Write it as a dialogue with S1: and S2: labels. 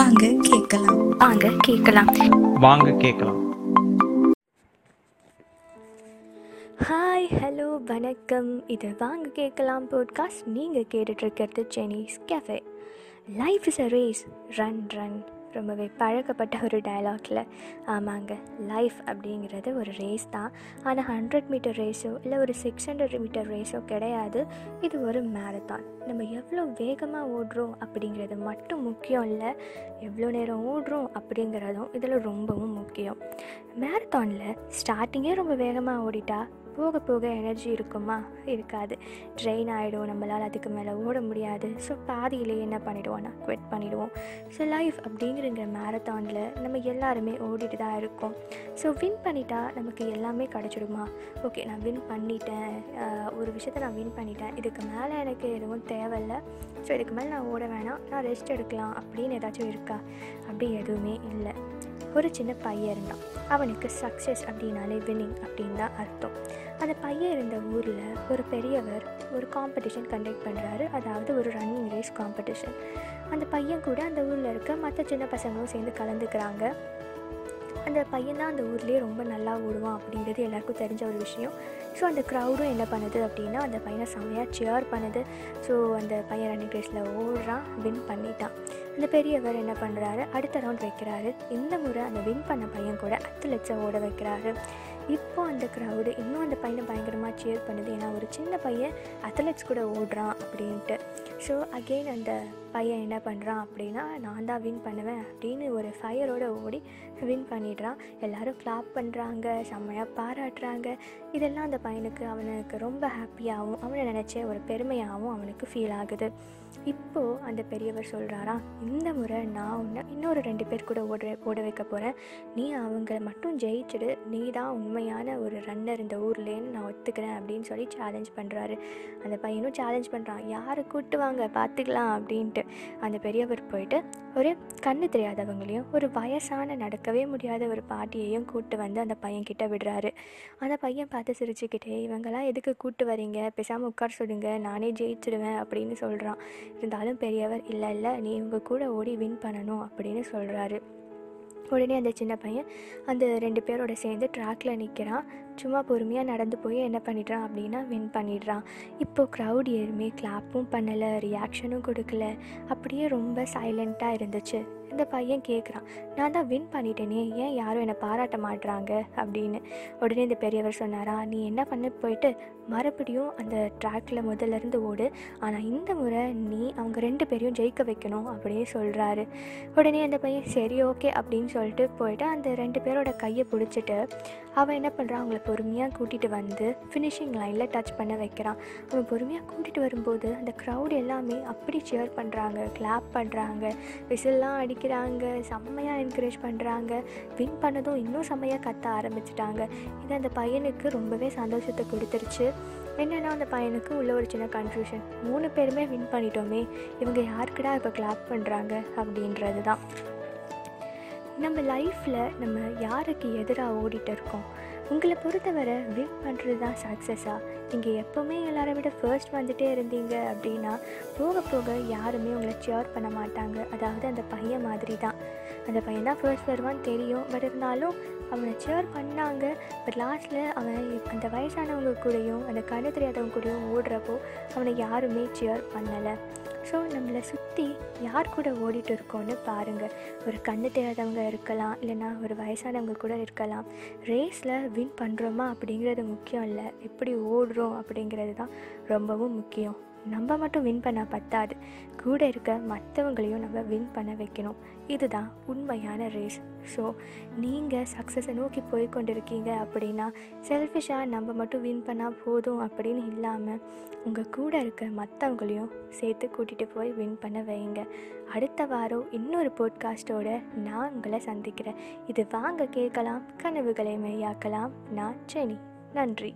S1: வாங்க கேட்கலாம்.
S2: வாங்க கேட்கலாம்.
S3: வாங்க கேட்கலாம்.
S2: ஹாய் ஹலோ வணக்கம். இது வாங்க கேட்கலாம் பாட்காஸ்ட் நீங்கள் கேட்டுட்ருக்கிறது Chennai's cafe life is a race run run ரொம்பவே பழக்கப்பட்ட ஒரு டைலாக்ல ஆமாங்க லைஃப் அப்படிங்கிறது ஒரு ரேஸ் தான். ஆனால் ஹண்ட்ரட் மீட்டர் ரேஸோ இல்லை ஒரு சிக்ஸ் ஹண்ட்ரட் மீட்டர் ரேஸோ கிடையாது. இது ஒரு மேரத்தான் நம்ம எவ்வளோ வேகமாக ஓடுறோம் அப்படிங்கிறது மட்டும் முக்கியம் இல்லை. எவ்வளோ நேரம் ஓடுறோம் அப்படிங்கிறதும் இதில் ரொம்பவும் முக்கியம். மேரத்தானில் ஸ்டார்டிங்கே ரொம்ப வேகமாக ஓடிட்டா போக போக எனர்ஜி இருக்குமா? இருக்காது. ட்ரெயின் ஆகிடும் நம்மளால் அதுக்கு மேலே ஓட முடியாது. ஸோ பாதியிலே என்ன பண்ணிடுவோம்னா குவெட் பண்ணிடுவோம். ஸோ லைஃப் அப்படிங்கிற மேரத்தானில் நம்ம எல்லாருமே ஓடிட்டு தான் இருக்கோம். ஸோ வின் பண்ணிட்டா நமக்கு எல்லாமே கிடச்சிடுமா? ஓகே நான் வின் பண்ணிட்டேன். ஒரு விஷயத்த நான் வின் பண்ணிட்டேன். இதுக்கு மேலே எனக்கு எதுவும் தேவையில்லை. ஸோ இதுக்கு மேலே நான் ஓட வேணாம். நான் ரெஸ்ட் எடுக்கலாம் அப்படின்னு ஏதாச்சும் இருக்கா? அப்படி எதுவுமே இல்லை. ஒரு சின்ன பையன் இருந்தான். அவனுக்கு சக்ஸஸ் அப்படின்னாலே வின்னிங் அப்படின்னு தான் அர்த்தம். அந்த பையன் இருந்த ஊரில் ஒரு பெரியவர் ஒரு காம்படிஷன் கண்டக்ட் பண்ணுறாரு அதாவது ஒரு ரன்னிங் ரேஸ் காம்படிஷன் அந்த பையன் கூட அந்த ஊரில் இருக்க மற்ற சின்ன பசங்களும் சேர்ந்து கலந்துக்கிறாங்க. அந்த பையன் தான் அந்த ஊர்லேயே ரொம்ப நல்லா ஓடுவான் அப்படிங்கிறது எல்லாருக்கும் தெரிஞ்ச ஒரு விஷயம். ஸோ அந்த க்ரௌடும் என்ன பண்ணுது அப்படின்னா அந்த பையனை செம்மையாக சியர் பண்ணுது. ஸோ அந்த பையன் ரன்னிங் ரேஸில் ஓடுறான் வின் பண்ணிட்டான். அந்த பெரியவர் என்ன பண்ணுறாரு அடுத்த ரவுண்ட் வைக்கிறாரு. இந்த முறை அந்த வின் பண்ண பையன் கூட அத்லெட்ஸை ஓட வைக்கிறாரு. இப்போ அந்த க்ரௌடு இன்னும் அந்த பையனை பயங்கரமாக சியர் பண்ணுது. ஏன்னா ஒரு சின்ன பையன் அத்லெட்ஸ் கூட ஓடுறான் அப்படின்ட்டு. ஸோ அகெயின் அந்த பையன் என்ன பண்ணுறான் அப்படின்னா நான் தான் வின் பண்ணுவேன் அப்படின்னு ஒரு ஃபயரோட ஓடி வின் பண்ணிடுறான். எல்லாரும் கிளாப் பண்ணுறாங்க செம்மையாக பாராட்டுறாங்க. இதெல்லாம் அந்த பையனுக்கு அவனுக்கு ரொம்ப ஹாப்பியாகவும் அவனை நினச்ச ஒரு பெருமையாகவும் அவனுக்கு ஃபீல் ஆகுது. இப்போது அந்த பெரியவர் சொல்கிறாரா இந்த முறை நான் உன்னை இன்னொரு ரெண்டு பேர் கூட ஓட ஓட வைக்க போகிறேன் நீ அவங்கள மட்டும் ஜெயிச்சுடு நீ தான் உண்மையான ஒரு ரன்னர் இந்த ஊர்லேன்னு நான் ஒத்துக்கிறேன் அப்படின்னு சொல்லி சேலஞ்ச் பண்ணுறாரு அந்த பையனும் சேலஞ்ச் பண்ணுறான் யாரை கூட்டு வாங்க பார்த்துக்கலாம் அப்படின்ட்டு. அந்த பெரியவர் போயிட்டு ஒரு கண்ணு தெரியாதவங்களையும் ஒரு வயசான நடக்கவே முடியாத ஒரு பாட்டியையும் கூப்பிட்டு வந்து அந்த பையன்கிட்ட விடுறாரு. அந்த பையன் பார்த்து சிரிச்சுக்கிட்டே இவங்கெல்லாம் எதுக்கு கூட்டு வரீங்க? பேசாமல் உட்கார சொல்லுங்க. நானே ஜெயிச்சிடுவேன் அப்படின்னு சொல்கிறான் இருந்தாலும் பெரியவர் இல்லை இல்லை நீ இவங்க கூட ஓடி வின் பண்ணணும் அப்படின்னு சொல்கிறாரு உடனே அந்த சின்ன பையன் அந்த ரெண்டு பேரோட சேர்ந்து ட்ராக்ல நிற்கிறான் சும்மா பொறுமையாக நடந்து போய் என்ன பண்ணிடுறான் அப்படின்னா வின் பண்ணிடுறான். இப்போது க்ரௌட் எதுவுமே கிளாப்பும் பண்ணலை ரியாக்ஷனும் கொடுக்கல. அப்படியே ரொம்ப சைலண்ட்டாக இருந்துச்சு. இந்த பையன் கேட்குறான் நான் தான் வின் பண்ணிட்டேனே ஏன் யாரும் என்னை பாராட்ட மாட்றாங்க? அப்படின்னு. உடனே இந்த பெரியவர் சொன்னாரா நீ என்ன பண்ண போயிட்டு மறுபடியும் அந்த ட்ராக்ல முதல்ல இருந்து ஓடு. ஆனால் இந்த முறை நீ அவங்க ரெண்டு பேரையும் ஜெயிக்க வைக்கணும் அப்படின்னு சொல்கிறாரு உடனே அந்த பையன் சரி ஓகே அப்படின்னு சொல்லிட்டு போயிட்டு அந்த ரெண்டு பேரோட கையை பிடிச்சிட்டு அவன் என்ன பண்ணுறான் அவங்கள பொறுமையாக கூட்டிகிட்டு வந்து ஃபினிஷிங் லைனில் டச் பண்ண வைக்கிறான். அவன் பொறுமையாக கூட்டிகிட்டு வரும்போது அந்த க்ரௌட் எல்லாமே அப்படி சேர் பண்ணுறாங்க கிளாப் பண்ணுறாங்க விசில்லாம் அடிக்கிறாங்க செம்மையாக என்கரேஜ் பண்ணுறாங்க வின் பண்ணதும் இன்னும் செம்மையாக கத்த ஆரம்பிச்சிட்டாங்க. இது அந்த பையனுக்கு ரொம்பவே சந்தோஷத்தை கொடுத்துருச்சு. என்னென்னா அந்த பையனுக்கு உள்ள ஒரு சின்ன கன்ஃபியூஷன் மூணு பேருமே வின் பண்ணிட்டோமே. இவங்க யாருக்குடா இப்போ கிளாப் பண்ணுறாங்க அப்படின்றது தான் நம்ம லைஃப்பில் நம்ம யாருக்கு எதிராக ஓடிட்டு இருக்கோம்? உங்களை பொறுத்தவரை வின் பண்ணுறது தான் சக்ஸஸாக நீங்கள் எப்போவுமே எல்லாரை விட ஃபர்ஸ்ட் வந்துட்டே இருந்தீங்க அப்படின்னா போக போக யாருமே உங்களை சேர் பண்ண மாட்டாங்க. அதாவது அந்த பையன் மாதிரி தான் அந்த பையன் தான் ஃபர்ஸ்ட் வருவான்னு தெரியும். பட் இருந்தாலும் அவனை சேர் பண்ணாங்க. பட் லாஸ்ட்டில் அவன் அந்த வயசானவங்க கூடயும் அந்த கண்ணு தெரியாதவங்க கூடயும் ஓடுறப்போ அவனை யாருமே சேர் பண்ணலை. ஸோ நம்மளை சுற்றி யார் கூட ஓடிட்டு இருக்கோன்னு பாருங்கள் ஒரு கண்ணு தெரியாதவங்க இருக்கலாம் இல்லைன்னா ஒரு வயசானவங்க கூட இருக்கலாம். ரேஸில் வின் பண்ணுறோமா அப்படிங்கிறது முக்கியம் இல்லை. எப்படி ஓடுறோம் அப்படிங்கிறது தான் ரொம்பவும் முக்கியம். நம்ம மட்டும் வின் பண்ண பத்தாது. கூட இருக்க மற்றவங்களையும் நம்ம வின் பண்ண வைக்கணும். இதுதான் உண்மையான ரேஸ் ஸோ நீங்கள் சக்ஸஸை நோக்கி போய் கொண்டிருக்கீங்க அப்படின்னா செல்ஃபிஷாக நம்ம மட்டும் வின் பண்ணால் போதும் அப்படின்னு இல்லாமல் உங்கள் கூட இருக்க மற்றவங்களையும் சேர்த்து கூட்டிகிட்டு போய் வின் பண்ண வைங்க. அடுத்த வாரம் இன்னொரு போட்காஸ்ட்டோட நான் உங்களை சந்திக்கிறேன். இது வாங்க கேட்கலாம் கனவுகளை மெய்யாக்கலாம். நான் செனி. நன்றி.